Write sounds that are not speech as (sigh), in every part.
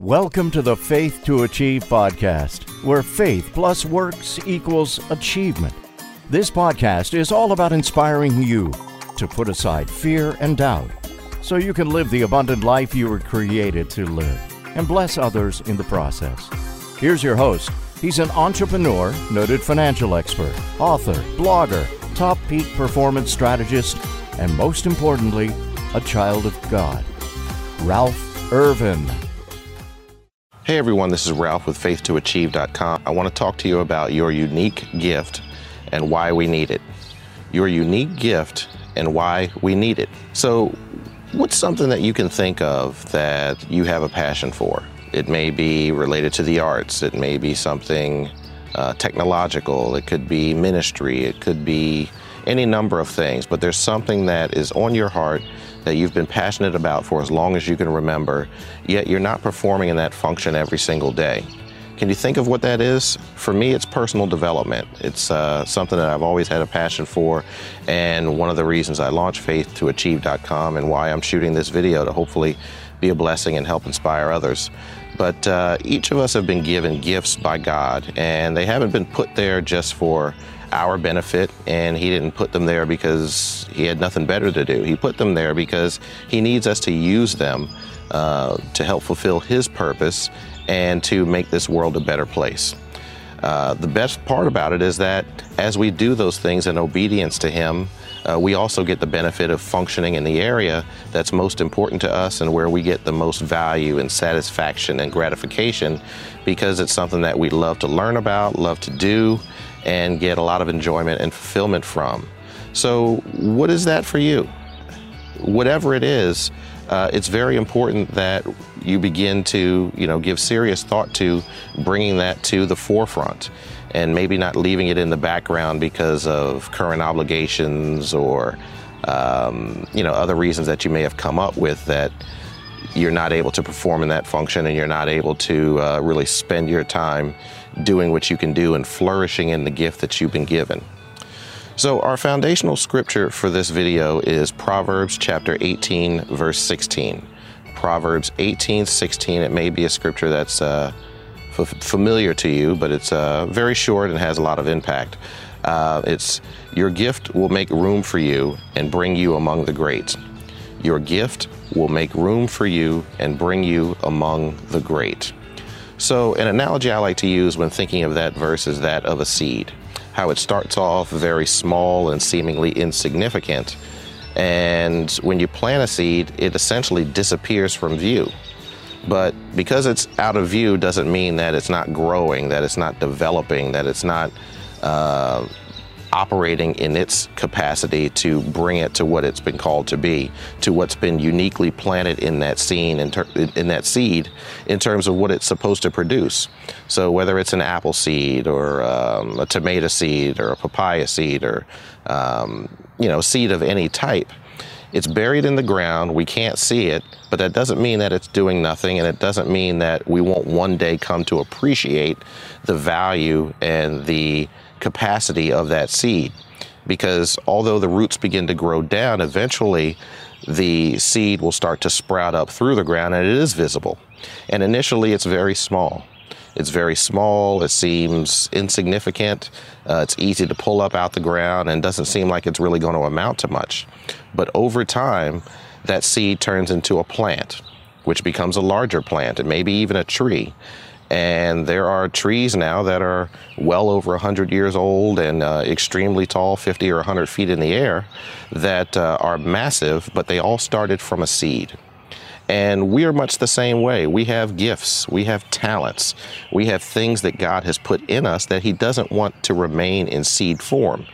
Welcome to the Faith to Achieve podcast, where faith plus works equals achievement. This podcast is all about inspiring you to put aside fear and doubt so you can live the abundant life you were created to live and bless others in the process. Here's your host. He's an entrepreneur, noted financial expert, author, blogger, top peak performance strategist, and most importantly, a child of God. Ralph Ervin. Hey everyone, this is Ralph with faith2achieve.com. I want to talk to you about your unique gift and why we need it. Your unique gift and why we need it. So, what's something that you can think of that you have a passion for? It may be related to the arts, it may be something uh, technological, it could be ministry, it could be any number of things, but there's something that is on your heart that you've been passionate about for as long as you can remember, yet you're not performing in that function every single day. Can you think of what that is? For me, it's personal development. It's uh, something that I've always had a passion for, and one of the reasons I launched faith2achieve.com and why I'm shooting this video to hopefully be a blessing and help inspire others. But uh, each of us have been given gifts by God, and they haven't been put there just for our benefit, and He didn't put them there because He had nothing better to do. He put them there because He needs us to use them uh, to help fulfill His purpose and to make this world a better place. Uh, the best part about it is that as we do those things in obedience to Him, uh, we also get the benefit of functioning in the area that's most important to us and where we get the most value and satisfaction and gratification because it's something that we love to learn about, love to do, and get a lot of enjoyment and fulfillment from. So, what is that for you? Whatever it is, uh, it's very important that you begin to, you know, give serious thought to bringing that to the forefront, and maybe not leaving it in the background because of current obligations or, um, you know, other reasons that you may have come up with that you're not able to perform in that function and you're not able to uh, really spend your time doing what you can do and flourishing in the gift that you've been given. So, our foundational scripture for this video is Proverbs chapter 18, verse 16. Proverbs 18, 16. It may be a scripture that's uh, familiar to you, but it's uh, very short and has a lot of impact. Uh, it's Your gift will make room for you and bring you among the great. Your gift will make room for you and bring you among the great. So, an analogy I like to use when thinking of that verse is that of a seed. How it starts off very small and seemingly insignificant. And when you plant a seed, it essentially disappears from view. But because it's out of view doesn't mean that it's not growing, that it's not developing, that it's not uh, operating in its capacity to bring it to what it's been called to be, to what's been uniquely planted in that scene in, ter- in that seed, in terms of what it's supposed to produce. So whether it's an apple seed or um, a tomato seed or a papaya seed or um, you know seed of any type. It's buried in the ground. We can't see it, but that doesn't mean that it's doing nothing, and it doesn't mean that we won't one day come to appreciate the value and the capacity of that seed. Because although the roots begin to grow down, eventually the seed will start to sprout up through the ground and it is visible. And initially it's very small. It's very small, it seems insignificant, uh, it's easy to pull up out the ground and doesn't seem like it's really going to amount to much. But over time, that seed turns into a plant, which becomes a larger plant and maybe even a tree. And there are trees now that are well over 100 years old and uh, extremely tall, 50 or 100 feet in the air, that uh, are massive, but they all started from a seed. And we are much the same way. We have gifts, we have talents, we have things that God has put in us that He doesn't want to remain in seed form.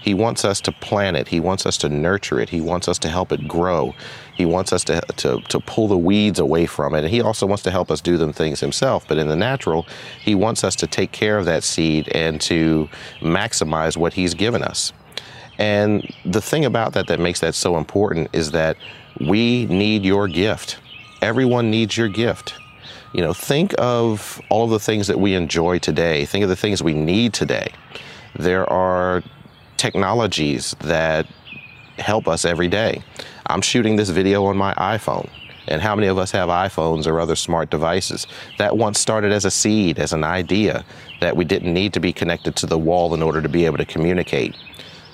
He wants us to plant it. He wants us to nurture it. He wants us to help it grow. He wants us to, to, to pull the weeds away from it. And he also wants to help us do them things himself. But in the natural, he wants us to take care of that seed and to maximize what he's given us. And the thing about that that makes that so important is that we need your gift. Everyone needs your gift. You know, think of all of the things that we enjoy today. Think of the things we need today. There are technologies that help us every day. I'm shooting this video on my iPhone. And how many of us have iPhones or other smart devices? That once started as a seed, as an idea, that we didn't need to be connected to the wall in order to be able to communicate.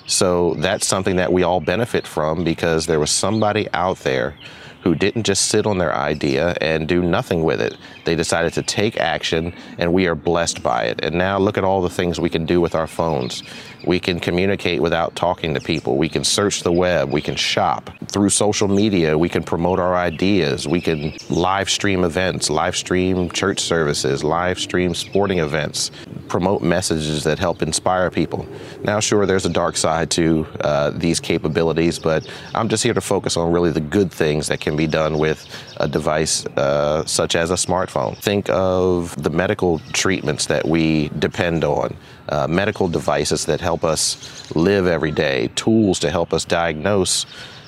So that's something that we all benefit from because there was somebody out there who didn't just sit on their idea and do nothing with it. They decided to take action, and we are blessed by it. And now look at all the things we can do with our phones. We can communicate without talking to people. We can search the web. We can shop. Through social media, we can promote our ideas. We can live stream events, live stream church services, live stream sporting events, promote messages that help inspire people. Now, sure, there's a dark side to uh, these capabilities, but I'm just here to focus on really the good things that can be done with a device uh, such as a smartphone. Think of the medical treatments that we depend on, uh, medical devices that help us live every day, tools to help us diagnose.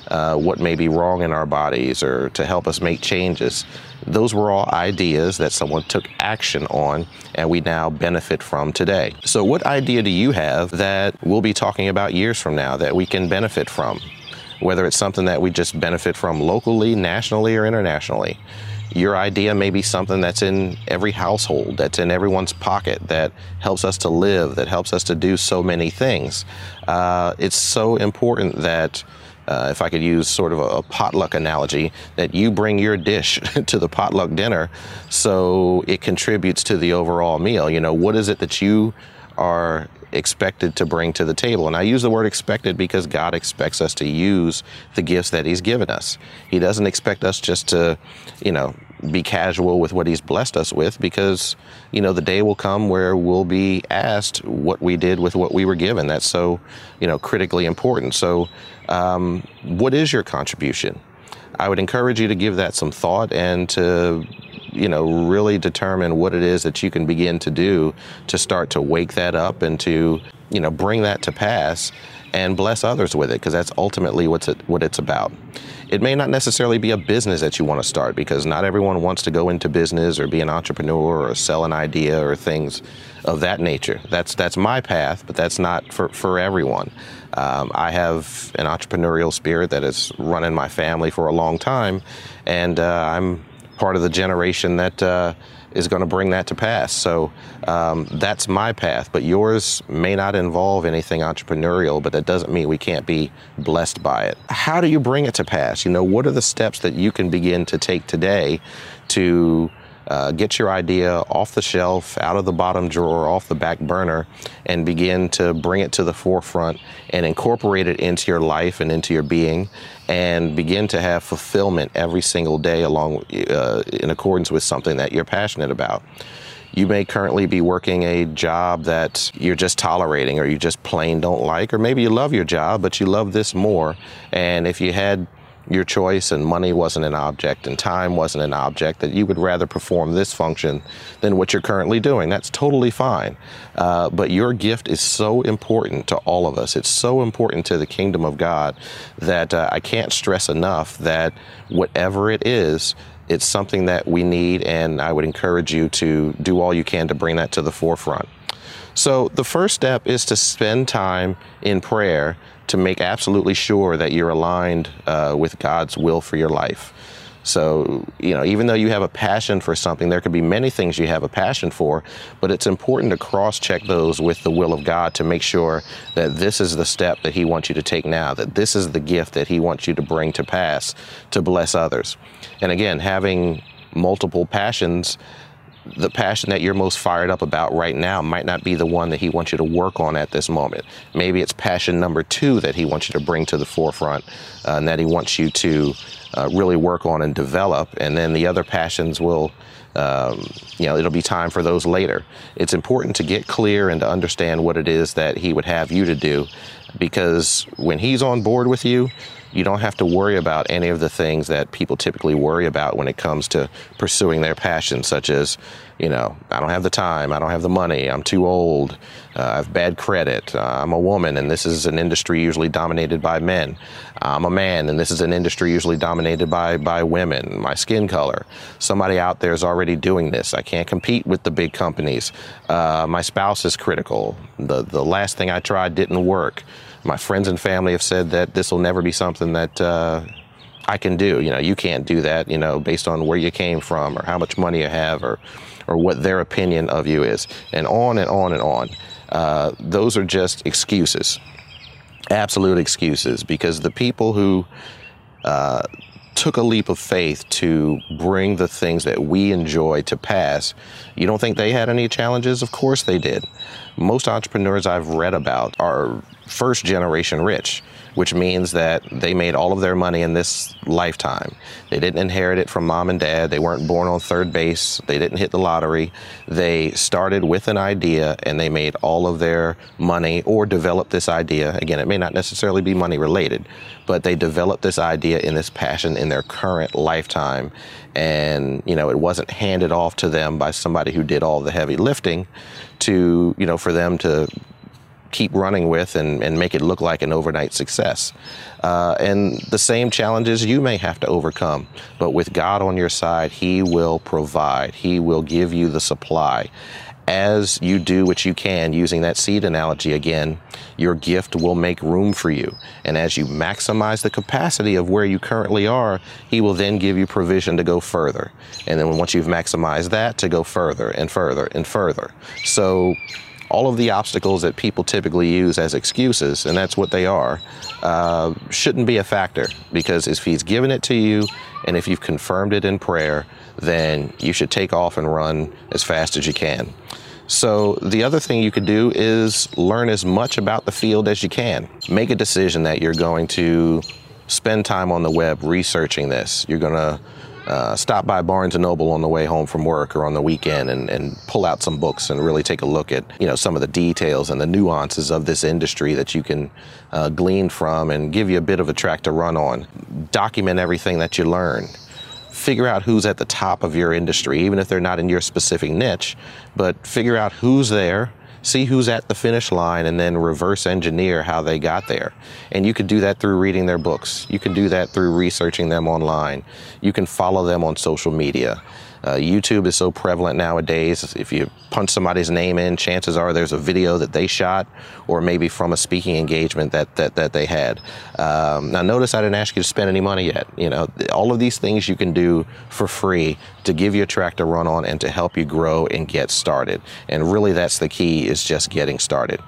Uh, what may be wrong in our bodies or to help us make changes. Those were all ideas that someone took action on and we now benefit from today. So, what idea do you have that we'll be talking about years from now that we can benefit from? Whether it's something that we just benefit from locally, nationally, or internationally. Your idea may be something that's in every household, that's in everyone's pocket, that helps us to live, that helps us to do so many things. Uh, it's so important that. Uh, if I could use sort of a, a, potluck analogy, that you bring your dish (laughs) to the potluck dinner so it contributes to the overall meal. You know, what is it that you are expected to bring to the table. And I use the word expected because God expects us to use the gifts that He's given us. He doesn't expect us just to, you know, be casual with what He's blessed us with because, you know, the day will come where we'll be asked what we did with what we were given. That's so, you know, critically important. So, um, what is your contribution? I would encourage you to give that some thought and to you know, really determine what it is that you can begin to do to start to wake that up and to, you know, bring that to pass and bless others with it because that's ultimately what's it, what it's about. It may not necessarily be a business that you want to start because not everyone wants to go into business or be an entrepreneur or sell an idea or things of that nature. That's that's my path, but that's not for for everyone. Um, I have an entrepreneurial spirit that has run in my family for a long time, and uh, I'm part of the generation that uh, is going to bring that to pass. So um, that's my path, but yours may not involve anything entrepreneurial, but that doesn't mean we can't be blessed by it. How do you bring it to pass? You know, what are the steps that you can begin to take today to uh, get your idea off the shelf, out of the bottom drawer, off the back burner, and begin to bring it to the forefront and incorporate it into your life and into your being, and begin to have fulfillment every single day along uh, in accordance with something that you're passionate about. You may currently be working a job that you're just tolerating or you just plain don't like, or maybe you love your job, but you love this more. And if you had your choice and money wasn't an object and time wasn't an object, that you would rather perform this function than what you're currently doing. That's totally fine. Uh, but your gift is so important to all of us. It's so important to the kingdom of God that uh, I can't stress enough that whatever it is, it's something that we need, and I would encourage you to do all you can to bring that to the forefront. So, the first step is to spend time in prayer to make absolutely sure that you're aligned uh, with God's will for your life. So, you know, even though you have a passion for something, there could be many things you have a passion for, but it's important to cross check those with the will of God to make sure that this is the step that He wants you to take now, that this is the gift that He wants you to bring to pass to bless others. And again, having multiple passions the passion that you're most fired up about right now might not be the one that he wants you to work on at this moment. Maybe it's passion number two that he wants you to bring to the forefront uh, and that he wants you to uh, really work on and develop. And then the other passions will, um, you know, it'll be time for those later. It's important to get clear and to understand what it is that he would have you to do because when he's on board with you, you don't have to worry about any of the things that people typically worry about when it comes to pursuing their passion, such as, you know, I don't have the time, I don't have the money, I'm too old, uh, I have bad credit, uh, I'm a woman, and this is an industry usually dominated by men. I'm a man, and this is an industry usually dominated by, by women, my skin color. Somebody out there is already doing this. I can't compete with the big companies. Uh, my spouse is critical. The, the last thing I tried didn't work my friends and family have said that this will never be something that uh, I can do. You know, you can't do that, you know, based on where you came from or how much money you have or, or what their opinion of you is. And on and on and on. Uh, those are just excuses, absolute excuses, because the people who uh, took a leap of faith to bring the things that we enjoy to pass, you don't think they had any challenges? Of course they did. Most entrepreneurs I've read about are first generation rich which means that they made all of their money in this lifetime. They didn't inherit it from mom and dad. They weren't born on third base. They didn't hit the lottery. They started with an idea and they made all of their money or developed this idea. Again, it may not necessarily be money related, but they developed this idea in this passion in their current lifetime. And, you know, it wasn't handed off to them by somebody who did all the heavy lifting to, you know, for them to keep running with and, and make it look like an overnight success. Uh, and the same challenges you may have to overcome. But with God on your side, He will provide, He will give you the supply. As you do what you can, using that seed analogy again, your gift will make room for you. And as you maximize the capacity of where you currently are, He will then give you provision to go further. And then once you've maximized that, to go further and further and further. So all of the obstacles that people typically use as excuses, and that's what they are, uh, shouldn't be a factor because if He's given it to you and if you've confirmed it in prayer, then you should take off and run as fast as you can. So, the other thing you could do is learn as much about the field as you can. Make a decision that you're going to spend time on the web researching this. You're going to uh, stop by Barnes and Noble on the way home from work or on the weekend and, and pull out some books and really take a look at you know some of the details and the nuances of this industry that you can uh, glean from and give you a bit of a track to run on. Document everything that you learn figure out who's at the top of your industry, even if they're not in your specific niche, but figure out who's there, see who's at the finish line and then reverse engineer how they got there. And you could do that through reading their books. You can do that through researching them online. You can follow them on social media. Uh, YouTube is so prevalent nowadays. If you punch somebody's name in, chances are there's a video that they shot, or maybe from a speaking engagement that that, that they had. Um, now, notice I didn't ask you to spend any money yet. You know, all of these things you can do for free to give you a track to run on and to help you grow and get started. And really, that's the key is just getting started.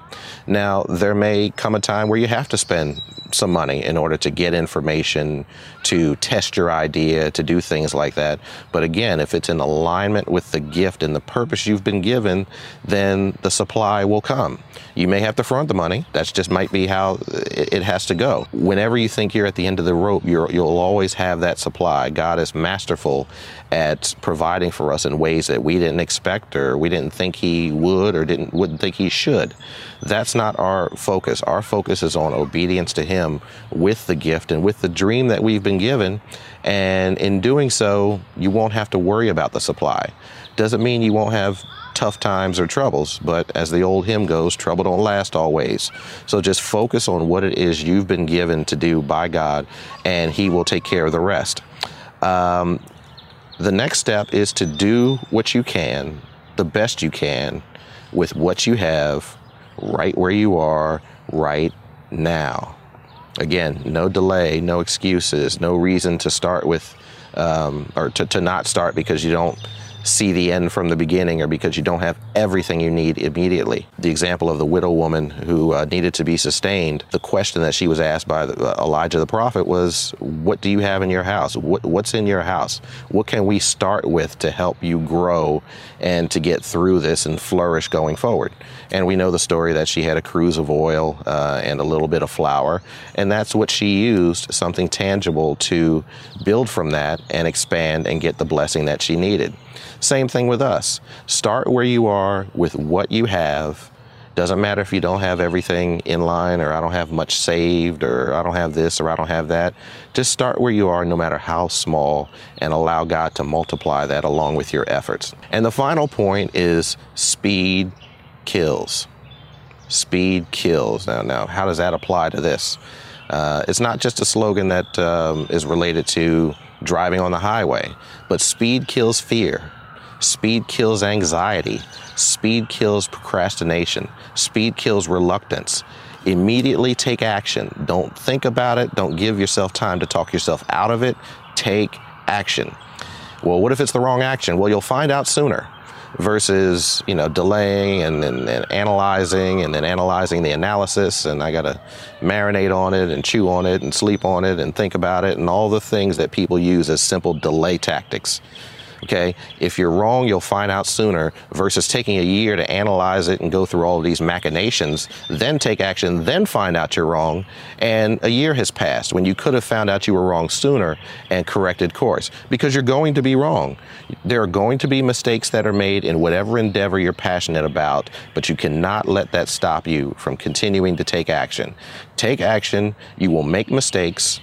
Now, there may come a time where you have to spend some money in order to get information, to test your idea, to do things like that. But again, if it's in alignment with the gift and the purpose you've been given, then the supply will come. You may have to front the money. That's just might be how it has to go. Whenever you think you're at the end of the rope, you will always have that supply. God is masterful at providing for us in ways that we didn't expect or we didn't think He would or didn't wouldn't think He should. That's not our focus. Our focus is on obedience to Him with the gift and with the dream that we've been given. And in doing so, you won't have to worry about the supply. Doesn't mean you won't have tough times or troubles, but as the old hymn goes, trouble don't last always. So just focus on what it is you've been given to do by God, and He will take care of the rest. Um, the next step is to do what you can, the best you can, with what you have, right where you are, right now. Again, no delay, no excuses, no reason to start with um, or to, to not start because you don't see the end from the beginning or because you don't have everything you need immediately. The example of the widow woman who uh, needed to be sustained, the question that she was asked by the, uh, Elijah the prophet was, What do you have in your house? What, what's in your house? What can we start with to help you grow and to get through this and flourish going forward? And we know the story that she had a cruse of oil uh, and a little bit of flour, and that's what she used, something tangible to build from that and expand and get the blessing that she needed. Same thing with us. Start where you are with what you have. Doesn't matter if you don't have everything in line or I don't have much saved or I don't have this or I don't have that. Just start where you are, no matter how small, and allow God to multiply that along with your efforts. And the final point is speed kills. Speed kills. Now, now, how does that apply to this? Uh, it's not just a slogan that um, is related to driving on the highway, but speed kills fear. Speed kills anxiety. Speed kills procrastination. Speed kills reluctance. Immediately take action. Don't think about it. Don't give yourself time to talk yourself out of it. Take action. Well, what if it's the wrong action? Well, you'll find out sooner versus you know delaying and, and, analyzing and then analyzing the analysis. And i got to marinate on it and chew on it and sleep on it and think about it and all the things that people use as simple delay tactics Okay, if you're wrong, you'll find out sooner versus taking a year to analyze it and go through all of these machinations, then take action, then find out you're wrong. And a year has passed when you could have found out you were wrong sooner and corrected course because you're going to be wrong. There are going to be mistakes that are made in whatever endeavor you're passionate about, but you cannot let that stop you from continuing to take action. Take action, you will make mistakes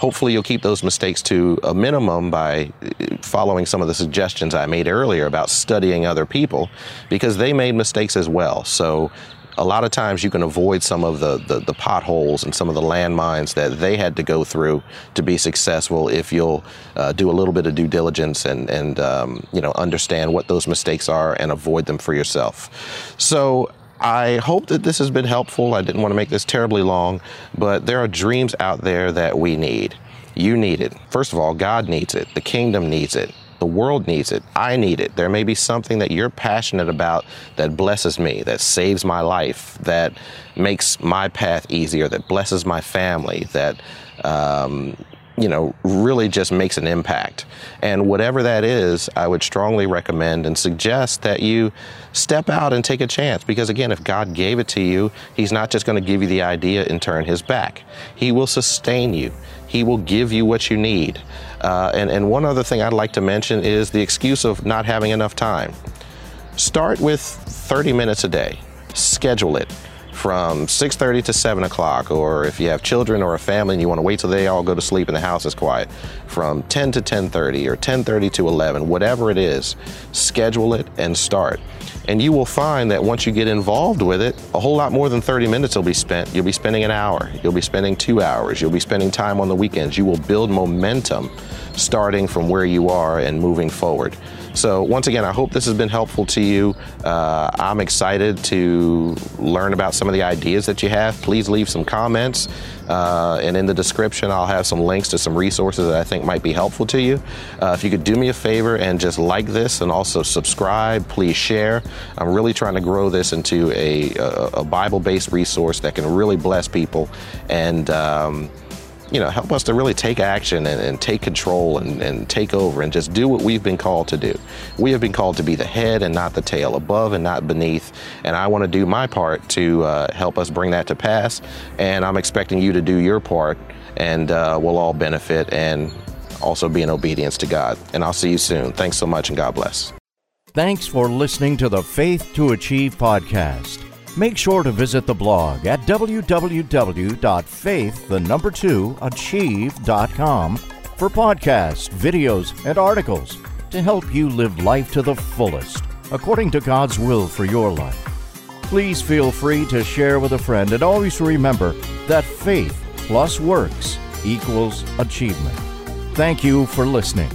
hopefully you'll keep those mistakes to a minimum by uh, following some of the suggestions I made earlier about studying other people because they made mistakes as well. So a lot of times you can avoid some of the, the, the, potholes and some of the landmines that they had to go through to be successful if you'll uh, do a little bit of due diligence and, and um, you know understand what those mistakes are and avoid them for yourself. So I hope that this has been helpful. I didn't want to make this terribly long, but there are dreams out there that we need. You need it. First of all, God needs it. The kingdom needs it. The world needs it. I need it. There may be something that you're passionate about that blesses me, that saves my life, that makes my path easier, that blesses my family, that um, you know, really just makes an impact. And whatever that is, I would strongly recommend and suggest that you step out and take a chance. Because again, if God gave it to you, He's not just going to give you the idea and turn His back. He will sustain you. He will give you what you need. Uh, and, and one other thing I'd like to mention is the excuse of not having enough time. Start with 30 minutes a day. Schedule it from 6.30 to 7 o'clock or if you have children or a family and you want to wait till they all go to sleep and the house is quiet from 10 to 10.30 or 10.30 to 11 whatever it is schedule it and start. And you will find that once you get involved with it a whole lot more than 30 minutes will be spent. You'll be spending an hour you'll be spending two hours you'll be spending time on the weekends. You will build momentum starting from where you are and moving forward so, once again, I hope this has been helpful to you. Uh, I'm excited to learn about some of the ideas that you have. Please leave some comments. Uh, and in the description, I'll have some links to some resources that I think might be helpful to you. Uh, if you could do me a favor and just like this and also subscribe, please share. I'm really trying to grow this into a, a, a Bible based resource that can really bless people and um, you know, help us to really take action and, and take control and, and, take over and just do what we've been called to do. We have been called to be the head and not the tail, above and not beneath. And I want to do my part to uh, help us bring that to pass. And I'm expecting you to do your part, and uh, we'll all benefit and also be in obedience to God. And I'll see you soon. Thanks so much, and God bless. Thanks for listening to the Faith to Achieve podcast. Make sure to visit the blog at www.faith2achieve.com for podcasts, videos, and articles to help you live life to the fullest according to God's will for your life. Please feel free to share with a friend and always remember that faith plus works equals achievement. Thank you for listening.